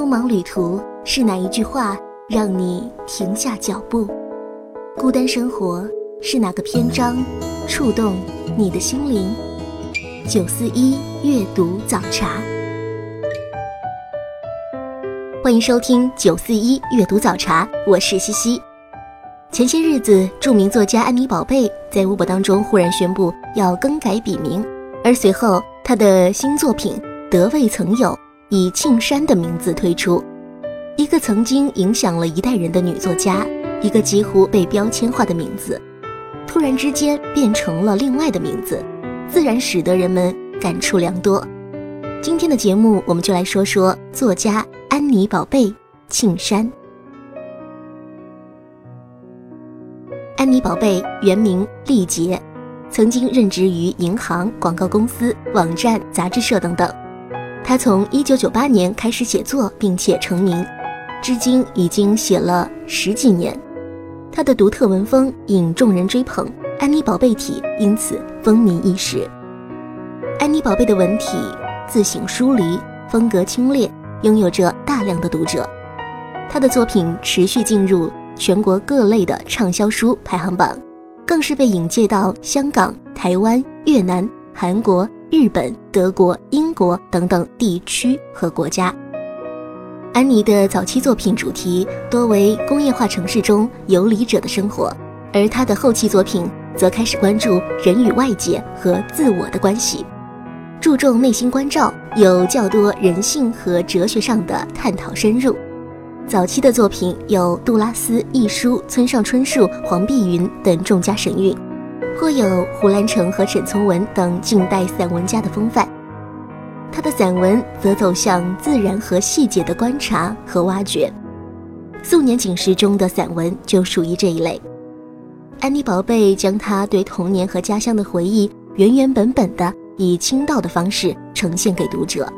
匆忙旅途，是哪一句话让你停下脚步？孤单生活，是哪个篇章触动你的心灵？九四一阅读早茶，欢迎收听九四一阅读早茶，我是西西。前些日子，著名作家安妮宝贝在微博当中忽然宣布要更改笔名，而随后她的新作品《得未曾有》以庆山的名字推出。一个曾经影响了一代人的女作家，一个几乎被标签化的名字，突然之间变成了另外的名字，自然使得人们感触良多。今天的节目，我们就来说说作家安妮宝贝庆山。安妮宝贝原名丽杰，曾经任职于银行、广告公司、网站、杂志社等等。他从1998年开始写作，并且成名，至今已经写了十几年。他的独特文风引众人追捧，安妮宝贝体因此风靡一时。安妮宝贝的文体自省疏离，风格清冽，拥有着大量的读者。她的作品持续进入。全国各类的畅销书排行榜，更是被引介到香港、台湾、越南、韩国、日本、德国、英国等等地区和国家。安妮的早期作品主题多为工业化城市中游离者的生活，而她的后期作品则开始关注人与外界和自我的关系，注重内心关照，有较多人性和哲学上的探讨深入。早期的作品有杜拉斯、亦舒、村上春树、黄碧云等众家神韵，颇有胡兰成和沈从文等近代散文家的风范。他的散文则走向自然和细节的观察和挖掘，《素年锦时》中的散文就属于这一类。安妮宝贝将他对童年和家乡的回忆原原本本的以倾倒的方式呈现给读者，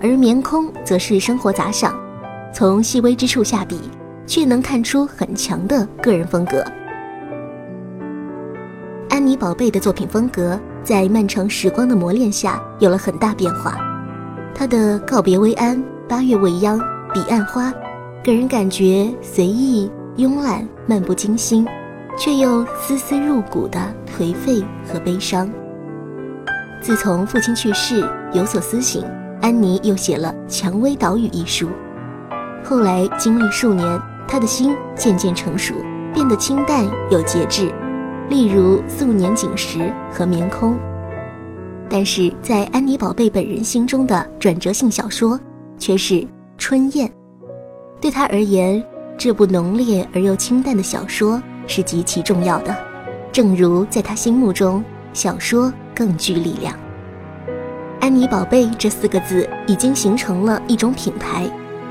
而《棉空》则是生活杂赏。从细微之处下笔，却能看出很强的个人风格。安妮宝贝的作品风格在漫长时光的磨练下有了很大变化。她的《告别薇安》《八月未央》《彼岸花》，给人感觉随意、慵懒、漫不经心，却又丝丝入骨的颓废和悲伤。自从父亲去世，有所思省，安妮又写了《蔷薇岛屿》一书。后来经历数年，她的心渐渐成熟，变得清淡有节制，例如《素年锦时》和《棉空》。但是在安妮宝贝本人心中的转折性小说，却是《春燕》。对她而言，这部浓烈而又清淡的小说是极其重要的。正如在她心目中，小说更具力量。安妮宝贝这四个字已经形成了一种品牌。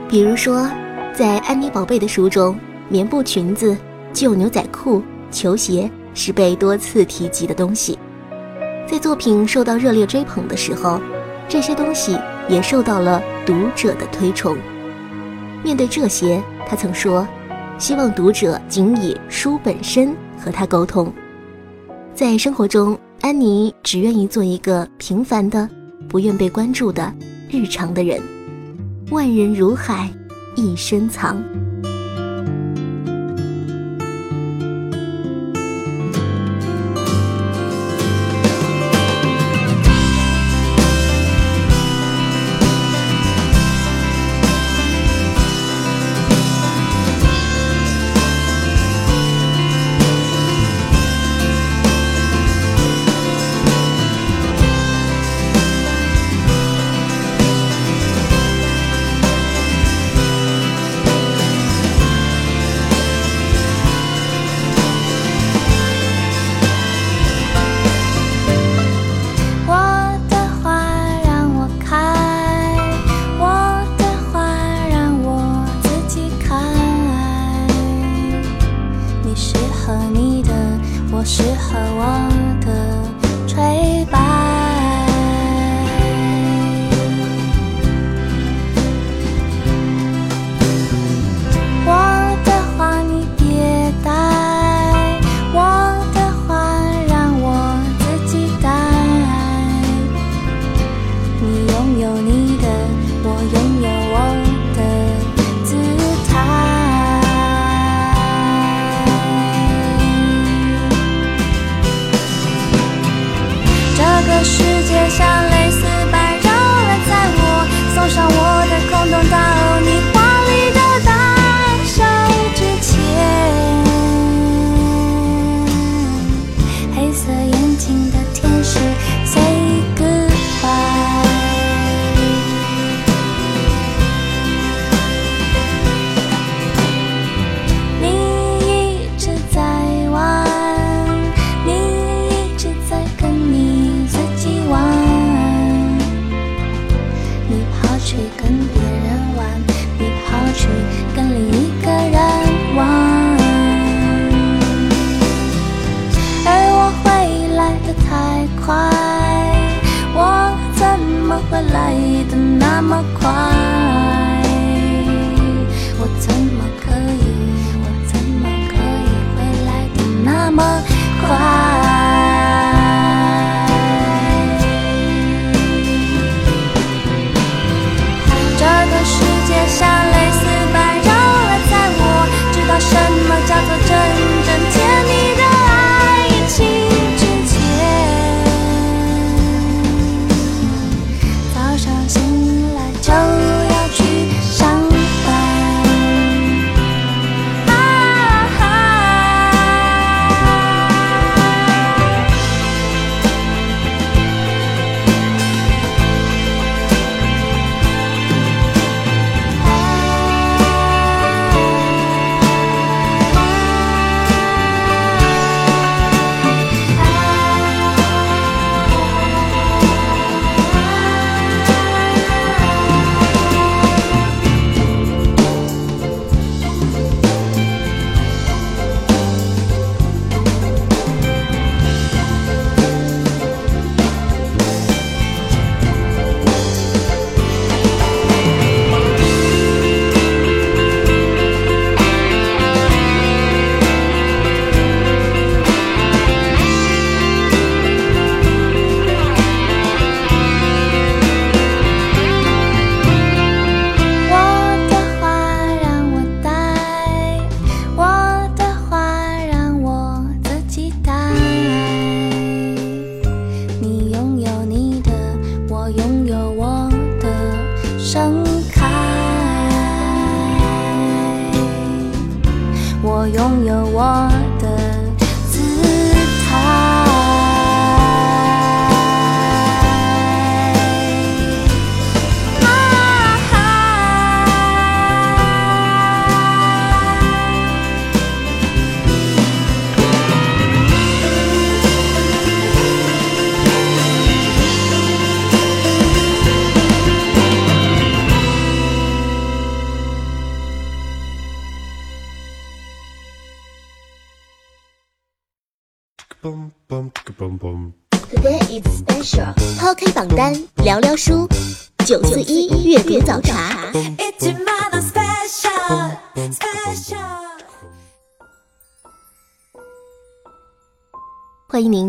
比如说，在安妮宝贝的书中，棉布裙子、旧牛仔裤、球鞋是被多次提及的东西。在作品受到热烈追捧的时候，这些东西也受到了读者的推崇。面对这些，他曾说：“希望读者仅以书本身和他沟通。”在生活中，安妮只愿意做一个平凡的、不愿被关注的日常的人。万人如海，一身藏。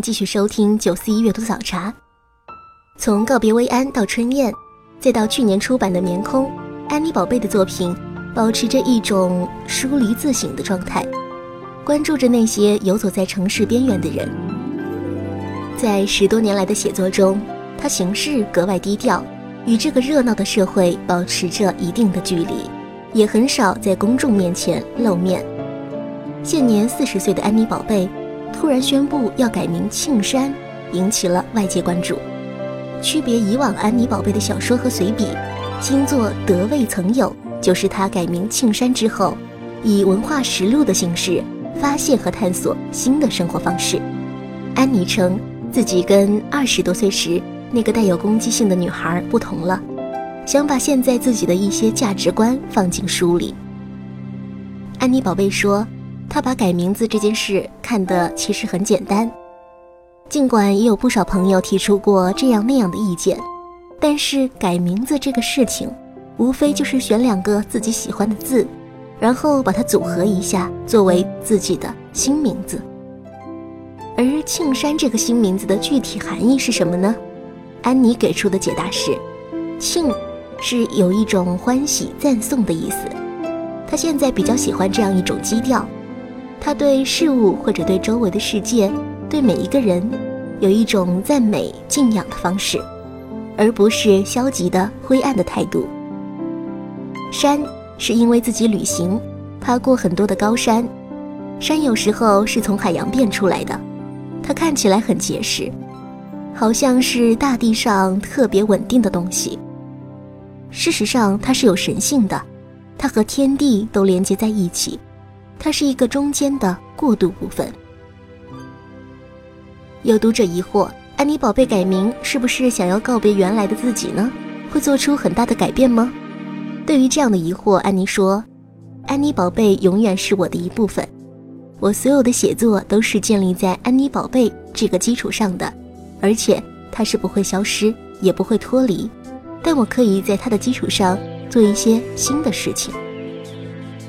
继续收听九四一阅读早茶。从告别薇安到春燕，再到去年出版的《棉空》，安妮宝贝的作品保持着一种疏离自省的状态。关注着那些游走在城市边缘的人，在十多年来的写作中，他行事格外低调，与这个热闹的社会保持着一定的距离，也很少在公众面前露面。现年四十岁的安妮宝贝突然宣布要改名庆山，引起了外界关注。区别以往安妮宝贝的小说和随笔，新作《得未曾有》就是她改名庆山之后，以文化实录的形式。发现和探索新的生活方式。安妮称自己跟二十多岁时那个带有攻击性的女孩不同了，想把现在自己的一些价值观放进书里。安妮宝贝说，他把改名字这件事看得其实很简单，尽管也有不少朋友提出过这样那样的意见，但是改名字这个事情，无非就是选两个自己喜欢的字。然后把它组合一下，作为自己的新名字。而庆山这个新名字的具体含义是什么呢？安妮给出的解答是：庆是有一种欢喜赞颂的意思。他现在比较喜欢这样一种基调，他对事物或者对周围的世界，对每一个人，有一种赞美敬仰的方式，而不是消极的灰暗的态度。山。是因为自己旅行，爬过很多的高山，山有时候是从海洋变出来的，它看起来很结实，好像是大地上特别稳定的东西。事实上，它是有神性的，它和天地都连接在一起，它是一个中间的过渡部分。有读者疑惑：安妮宝贝改名是不是想要告别原来的自己呢？会做出很大的改变吗？对于这样的疑惑，安妮说：“安妮宝贝永远是我的一部分，我所有的写作都是建立在安妮宝贝这个基础上的，而且它是不会消失，也不会脱离。但我可以在它的基础上做一些新的事情，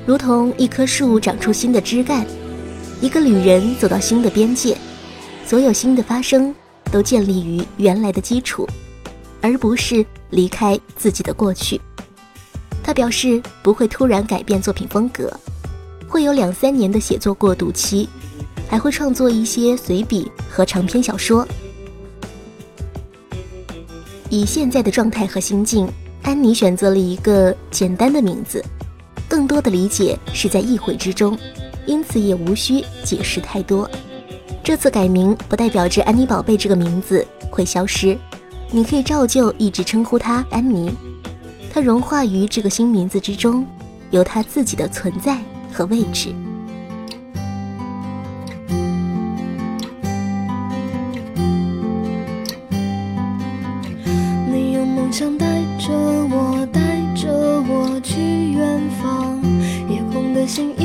如同一棵树长出新的枝干，一个旅人走到新的边界。所有新的发生都建立于原来的基础，而不是离开自己的过去。”他表示不会突然改变作品风格，会有两三年的写作过渡期，还会创作一些随笔和长篇小说。以现在的状态和心境，安妮选择了一个简单的名字，更多的理解是在意会之中，因此也无需解释太多。这次改名不代表着安妮宝贝这个名字会消失，你可以照旧一直称呼她安妮。她融化于这个新名字之中，有她自己的存在和位置。空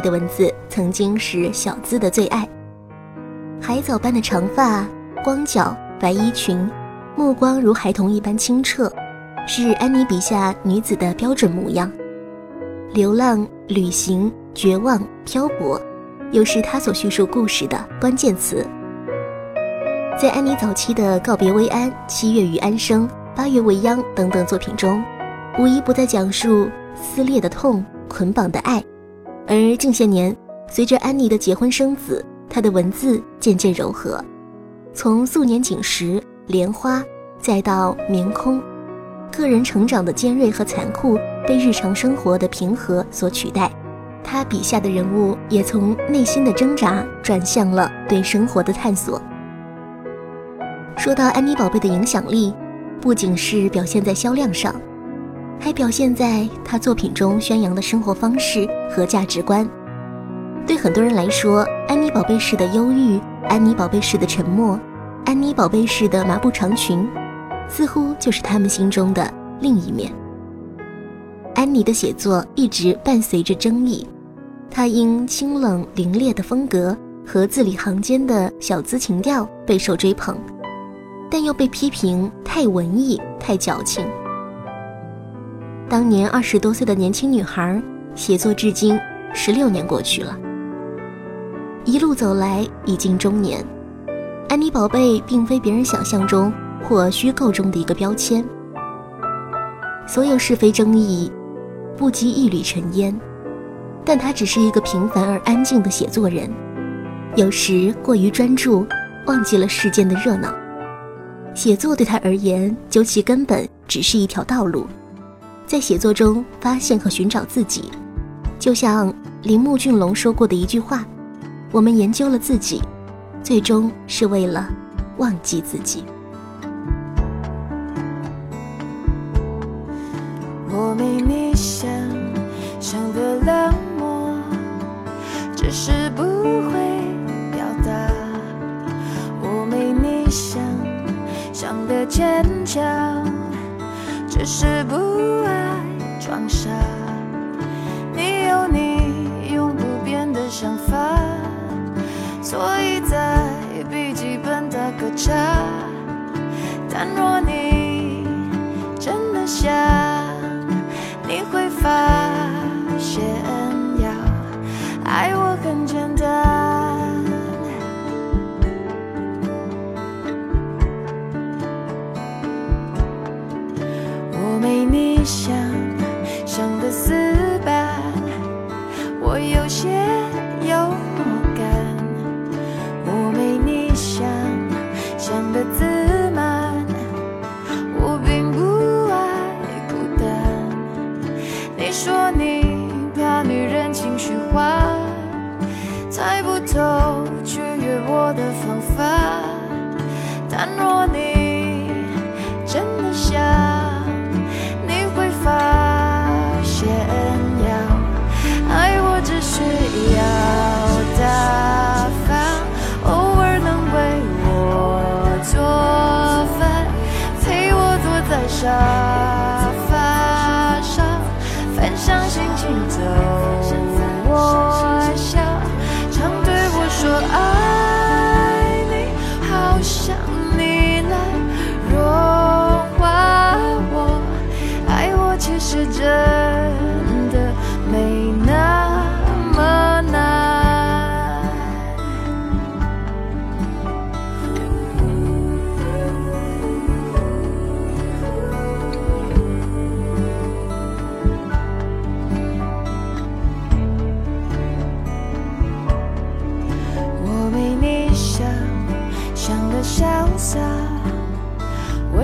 的文字曾经是小资的最爱，海藻般的长发，光脚白衣裙，目光如孩童一般清澈，是安妮笔下女子的标准模样。流浪、旅行、绝望、漂泊，又是她所叙述故事的关键词。在安妮早期的《告别薇安》《七月与安生》《八月未央》等等作品中，无一不在讲述撕裂的痛、捆绑的爱。而近些年，随着安妮的结婚生子，她的文字渐渐柔和，从素年锦时、莲花，再到眠空，个人成长的尖锐和残酷被日常生活的平和所取代，她笔下的人物也从内心的挣扎转向了对生活的探索。说到安妮宝贝的影响力，不仅是表现在销量上。还表现在他作品中宣扬的生活方式和价值观。对很多人来说，安妮宝贝式的忧郁，安妮宝贝式的沉默，安妮宝贝式的麻布长裙，似乎就是他们心中的另一面。安妮的写作一直伴随着争议，她因清冷凌冽的风格和字里行间的小资情调备受追捧，但又被批评太文艺、太矫情。当年二十多岁的年轻女孩，写作至今十六年过去了，一路走来已经中年。安妮宝贝并非别人想象中或虚构中的一个标签。所有是非争议，不及一缕尘烟，但她只是一个平凡而安静的写作人，有时过于专注，忘记了世间的热闹。写作对她而言，究其根本，只是一条道路。在写作中发现和寻找自己，就像铃木俊龙说过的一句话：“我们研究了自己，最终是为了忘记自己。”我没你想象的冷漠，只是不会表达；我没你想象的坚强。只是不爱装傻，你有你永不变的想法，所以在笔记本打个叉。但若你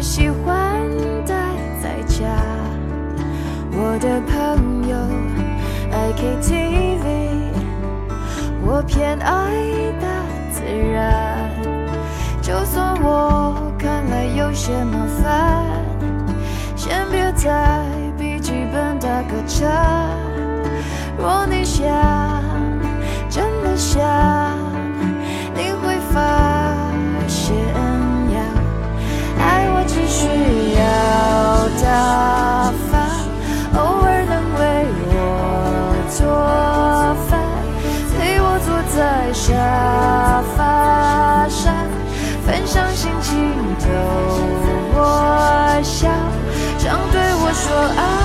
喜欢待在家。我的朋友爱 KTV，我偏爱大自然。就算我看来有些麻烦，先别在笔记本打个叉。若你想，真的想，我说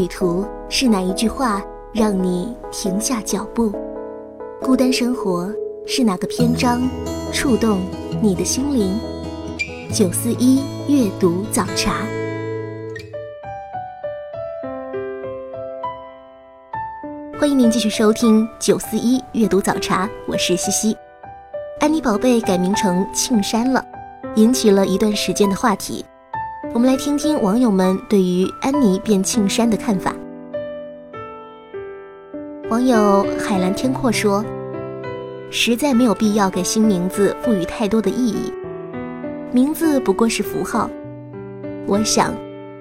旅途是哪一句话让你停下脚步？孤单生活是哪个篇章触动你的心灵？九四一阅读早茶。欢迎您继续收听九四一阅读早茶，我是西西。安妮宝贝改名成庆山了，引起了一段时间的话题。我们来听听网友们对于安妮变庆山的看法。网友海蓝天阔说：“实在没有必要给新名字赋予太多的意义，名字不过是符号。我想，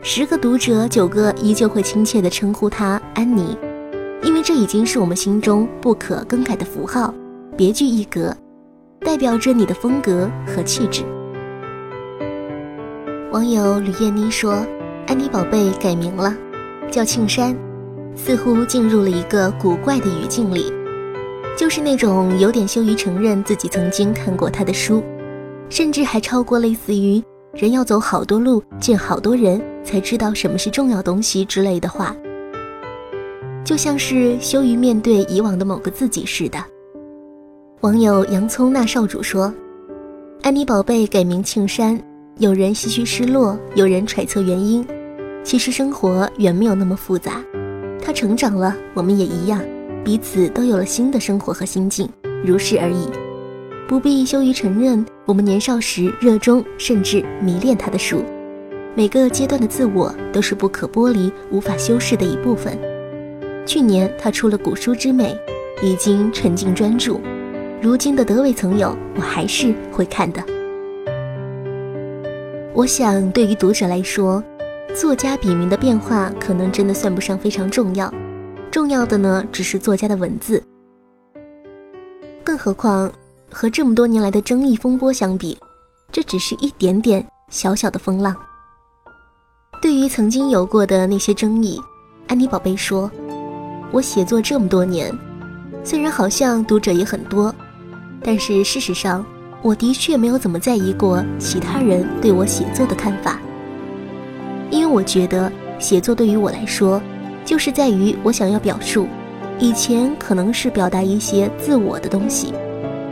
十个读者九个依旧会亲切地称呼她安妮，因为这已经是我们心中不可更改的符号，别具一格，代表着你的风格和气质。”网友吕燕妮说：“安妮宝贝改名了，叫庆山，似乎进入了一个古怪的语境里，就是那种有点羞于承认自己曾经看过他的书，甚至还超过类似于‘人要走好多路，见好多人，才知道什么是重要东西’之类的话，就像是羞于面对以往的某个自己似的。”网友洋葱那少主说：“安妮宝贝改名庆山。”有人唏嘘失落，有人揣测原因。其实生活远没有那么复杂，他成长了，我们也一样，彼此都有了新的生活和心境，如是而已。不必羞于承认，我们年少时热衷甚至迷恋他的书。每个阶段的自我都是不可剥离、无法修饰的一部分。去年他出了《古书之美》，已经沉浸专注。如今的得未曾有，我还是会看的。我想，对于读者来说，作家笔名的变化可能真的算不上非常重要，重要的呢，只是作家的文字。更何况，和这么多年来的争议风波相比，这只是一点点小小的风浪。对于曾经有过的那些争议，安妮宝贝说：“我写作这么多年，虽然好像读者也很多，但是事实上。”我的确没有怎么在意过其他人对我写作的看法，因为我觉得写作对于我来说，就是在于我想要表述，以前可能是表达一些自我的东西，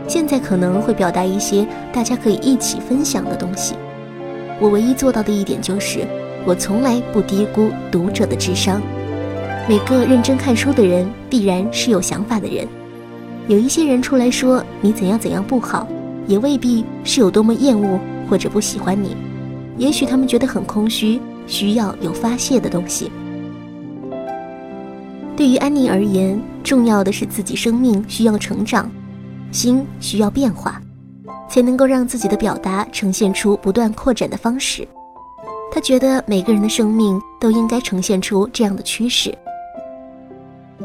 现在可能会表达一些大家可以一起分享的东西。我唯一做到的一点就是，我从来不低估读者的智商。每个认真看书的人，必然是有想法的人。有一些人出来说你怎样怎样不好，也未必是有多么厌恶或者不喜欢你。也许他们觉得很空虚，需要有发泄的东西。对于安妮而言，重要的是自己生命需要成长，心需要变化。才能够让自己的表达呈现出不断扩展的方式。他觉得每个人的生命都应该呈现出这样的趋势。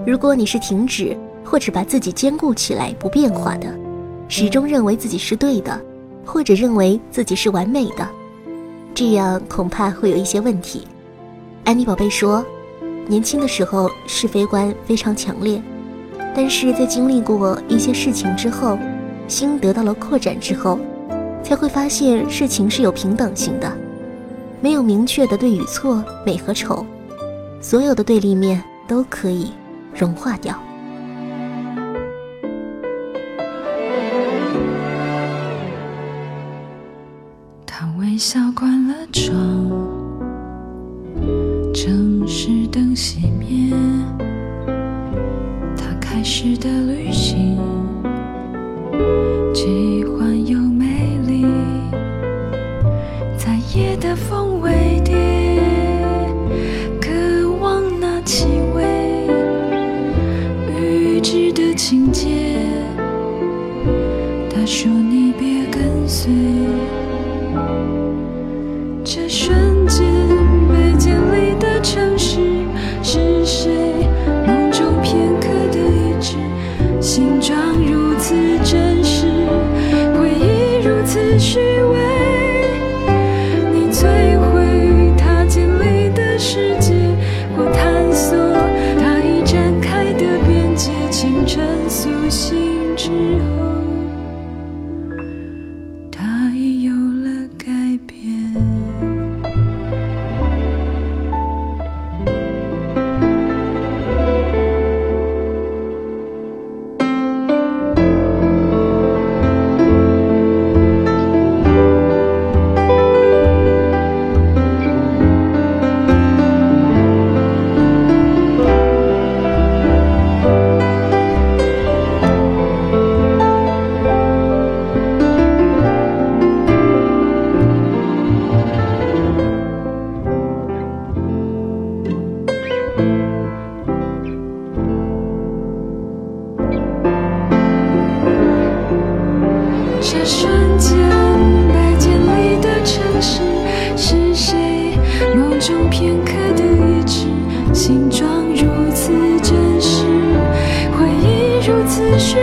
如果你是停止或者把自己坚固起来不变化的，始终认为自己是对的，或者认为自己是完美的，这样恐怕会有一些问题。安妮宝贝说，年轻的时候是非观非常强烈，但是在经历过一些事情之后。心得到了扩展之后，才会发现事情是有平等性的，没有明确的对与错、美和丑，所有的对立面都可以融化掉。笑关了窗，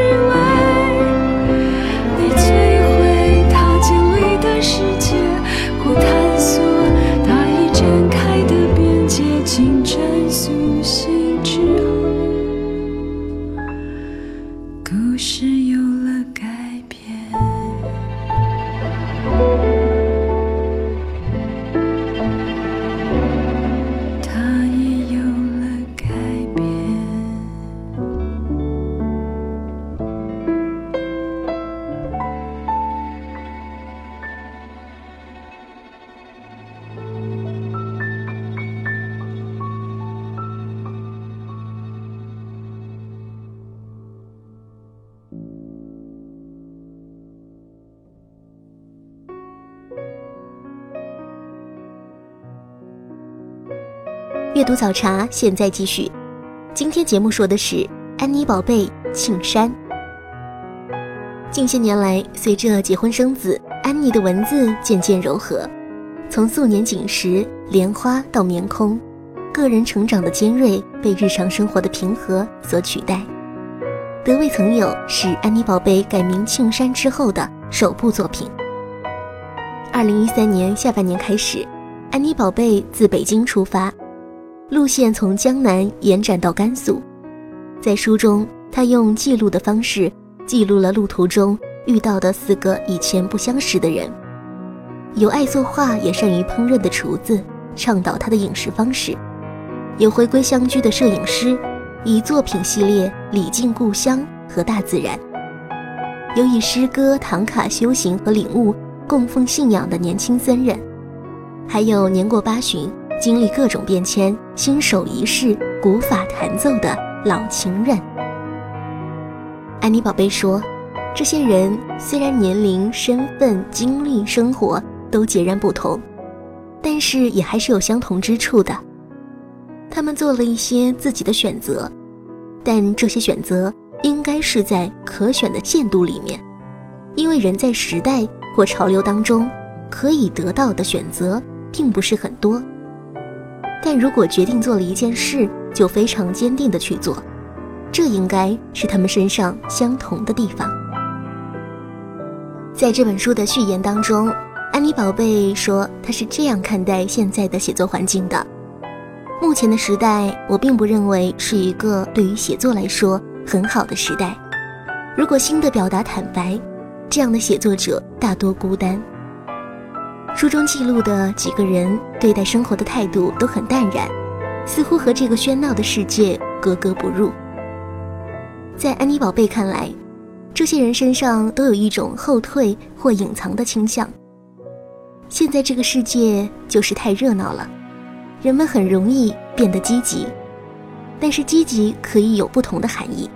只为。阅读早茶现在继续。今天节目说的是安妮宝贝庆山。近些年来，随着结婚生子，安妮的文字渐渐柔和，从素年锦时、莲花到棉空，个人成长的尖锐被日常生活的平和所取代。得未曾有是安妮宝贝改名庆山之后的首部作品。二零一三年下半年开始，安妮宝贝自北京出发。路线从江南延展到甘肃，在书中，他用记录的方式记录了路途中遇到的四个以前不相识的人。有爱作画也善于烹饪的厨子，倡导他的饮食方式；有回归乡居的摄影师，以作品系列礼敬故乡和大自然；有以诗歌唐卡修行和领悟供奉信仰的年轻僧人，还有年过八旬、经历各种变迁、新手仪式、古法弹奏的老情人。安妮宝贝说：“这些人虽然年龄、身份、经历、生活都截然不同，但是也还是有相同之处的。他们做了一些自己的选择，但这些选择应该是在可选的限度里面，因为人在时代或潮流当中可以得到的选择并不是很多。但如果决定做了一件事，就非常坚定的去做。”这应该是他们身上相同的地方。在这本书的序言当中，安妮宝贝说，她是这样看待现在的写作环境的：目前的时代，我并不认为是一个对于写作来说很好的时代。如果新的表达坦白，这样的写作者大多孤单。书中记录的几个人对待生活的态度都很淡然，似乎和这个喧闹的世界格格不入。在安妮宝贝看来，这些人身上都有一种后退或隐藏的倾向。现在这个世界就是太热闹了，人们很容易变得积极，但是积极可以有不同的含义。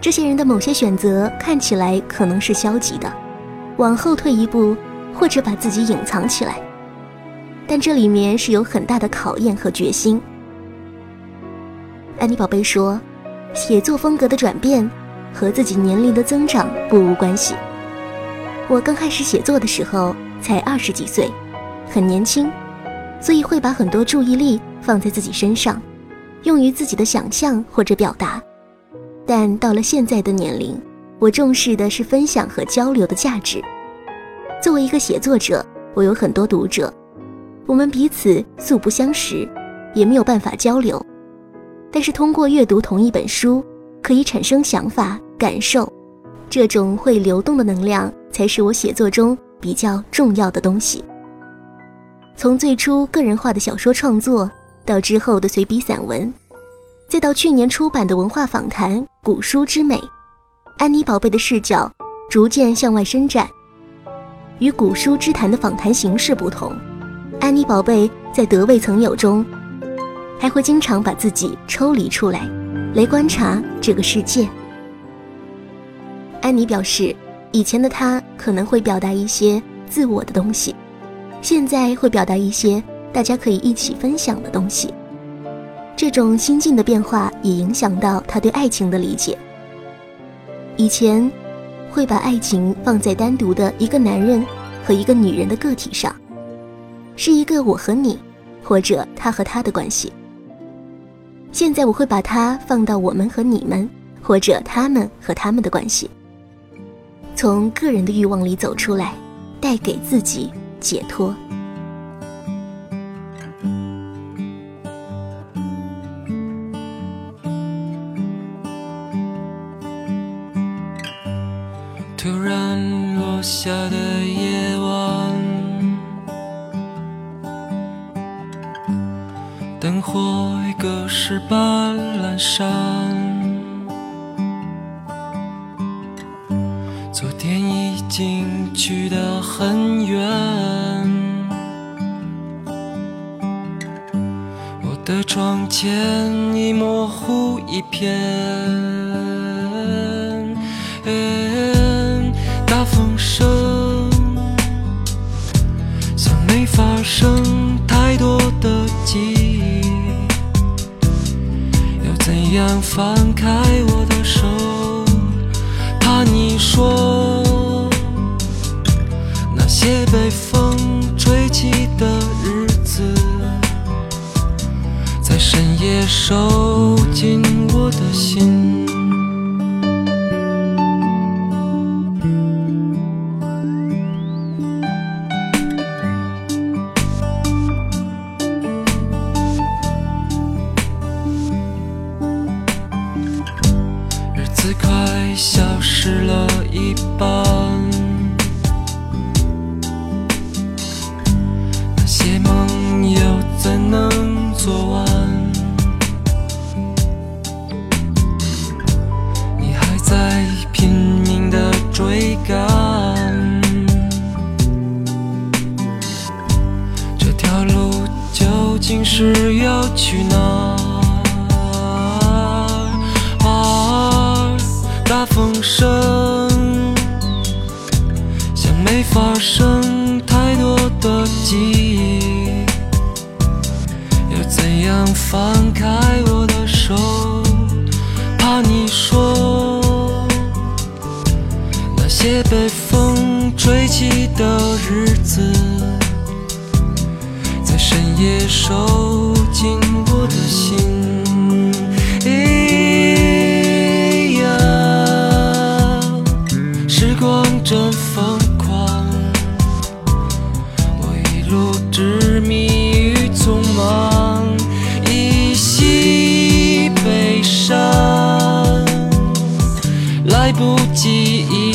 这些人的某些选择看起来可能是消极的，往后退一步，或者把自己隐藏起来，但这里面是有很大的考验和决心。安妮宝贝说。写作风格的转变和自己年龄的增长不无关系。我刚开始写作的时候才二十几岁，很年轻，所以会把很多注意力放在自己身上，用于自己的想象或者表达。但到了现在的年龄，我重视的是分享和交流的价值。作为一个写作者，我有很多读者，我们彼此素不相识，也没有办法交流。但是通过阅读同一本书，可以产生想法、感受，这种会流动的能量才是我写作中比较重要的东西。从最初个人化的小说创作，到之后的随笔散文，再到去年出版的文化访谈《古书之美》，安妮宝贝的视角逐渐向外伸展。与《古书之谈》的访谈形式不同，安妮宝贝在得未曾有中。还会经常把自己抽离出来，来观察这个世界。安妮表示，以前的她可能会表达一些自我的东西，现在会表达一些大家可以一起分享的东西。这种心境的变化也影响到她对爱情的理解。以前会把爱情放在单独的一个男人和一个女人的个体上，是一个我和你，或者他和他的关系。现在我会把它放到我们和你们，或者他们和他们的关系，从个人的欲望里走出来，带给自己解脱。来不及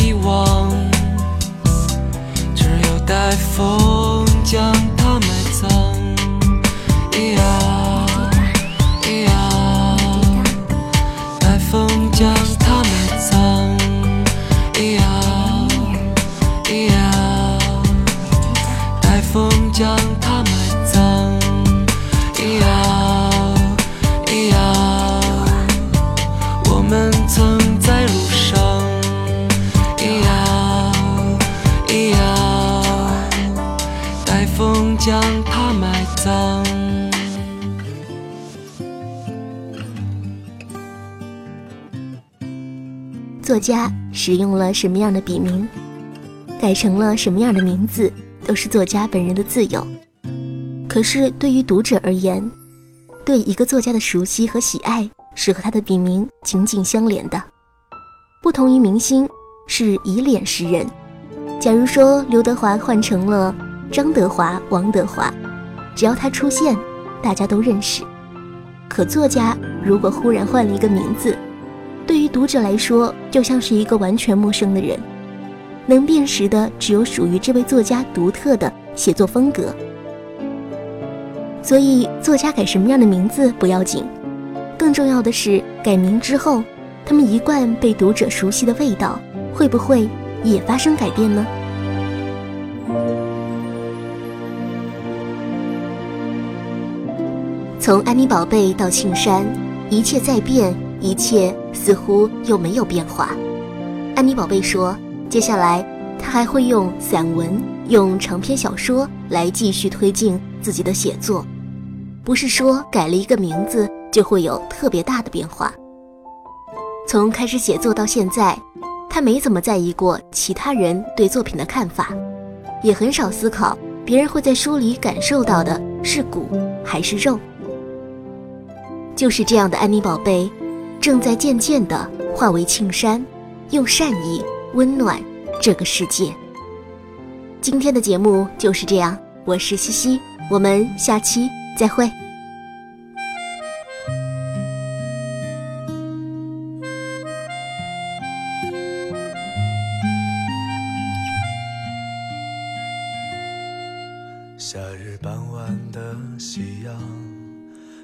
作家使用了什么样的笔名，改成了什么样的名字，都是作家本人的自由。可是对于读者而言，对一个作家的熟悉和喜爱是和他的笔名紧紧相连的。不同于明星，是以脸识人。假如说刘德华换成了张德华、王德华，只要他出现，大家都认识。可作家如果忽然换了一个名字，读者来说，就像是一个完全陌生的人，能辨识的只有属于这位作家独特的写作风格。所以，作家改什么样的名字不要紧，更重要的是改名之后，他们一贯被读者熟悉的味道，会不会也发生改变呢？从安妮宝贝到庆山，一切在变，一切似乎又没有变化。安妮宝贝说，接下来她还会用散文、用长篇小说来继续推进自己的写作，不是说改了一个名字就会有特别大的变化。从开始写作到现在，她没怎么在意过其他人对作品的看法，也很少思考别人会在书里感受到的是骨还是肉。就是这样的安妮宝贝，正在渐渐地化为庆山，用善意温暖这个世界。今天的节目就是这样，我是西西，我们下期再会。夏日傍晚的夕阳。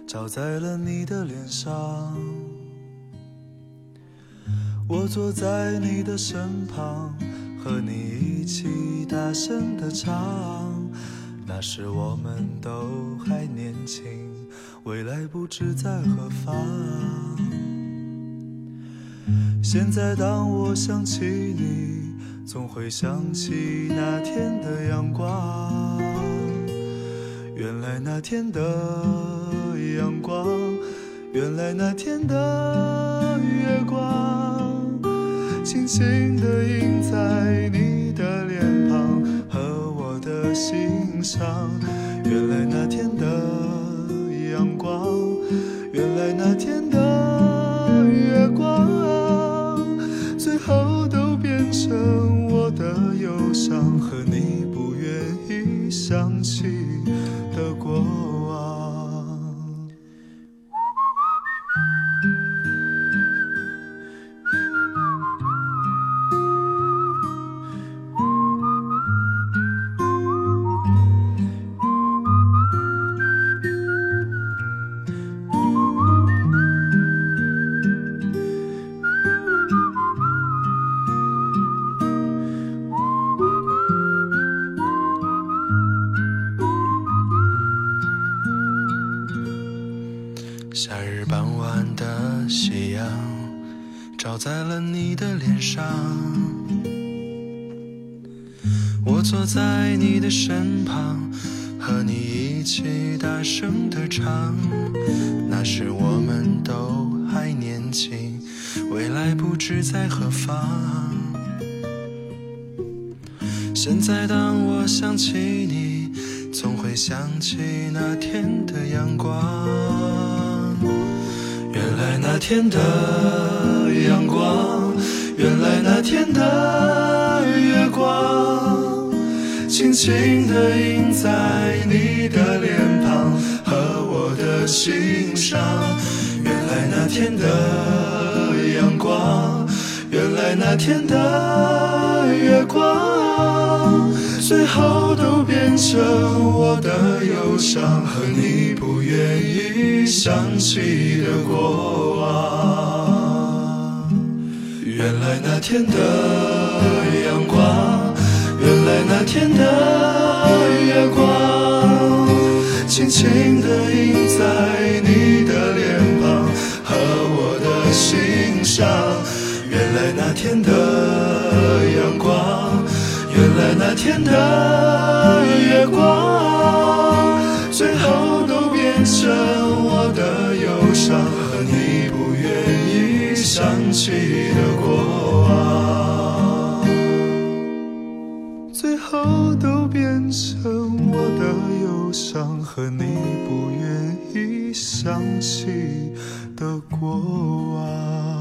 照在了你的脸上，我坐在你的身旁，和你一起大声的唱。那时我们都还年轻，未来不知在何方。现在当我想起你，总会想起那天的阳光。原来那天的阳光，原来那天的月光，轻轻地印在你的脸庞和我的心上。原来那天的阳光，原来那天的月光，最后都变成我的忧伤和你在你的身旁，和你一起大声的唱。那时我们都还年轻，未来不知在何方。现在当我想起你，总会想起那天的阳光。原来那天的阳光，原来那天的月光，轻轻地印在你的脸庞和我的心上。原来那天的阳光，原来那天的月光，最后都变成我的忧伤和你不愿意想起的过往。原来那天的阳光，来那天的月光，轻轻地印在你的脸庞和我的心上。原来那天的阳光，原来那天的月光，最后都变成我的忧伤和你不愿意想起的过往的忧伤和你不愿意想起的过往。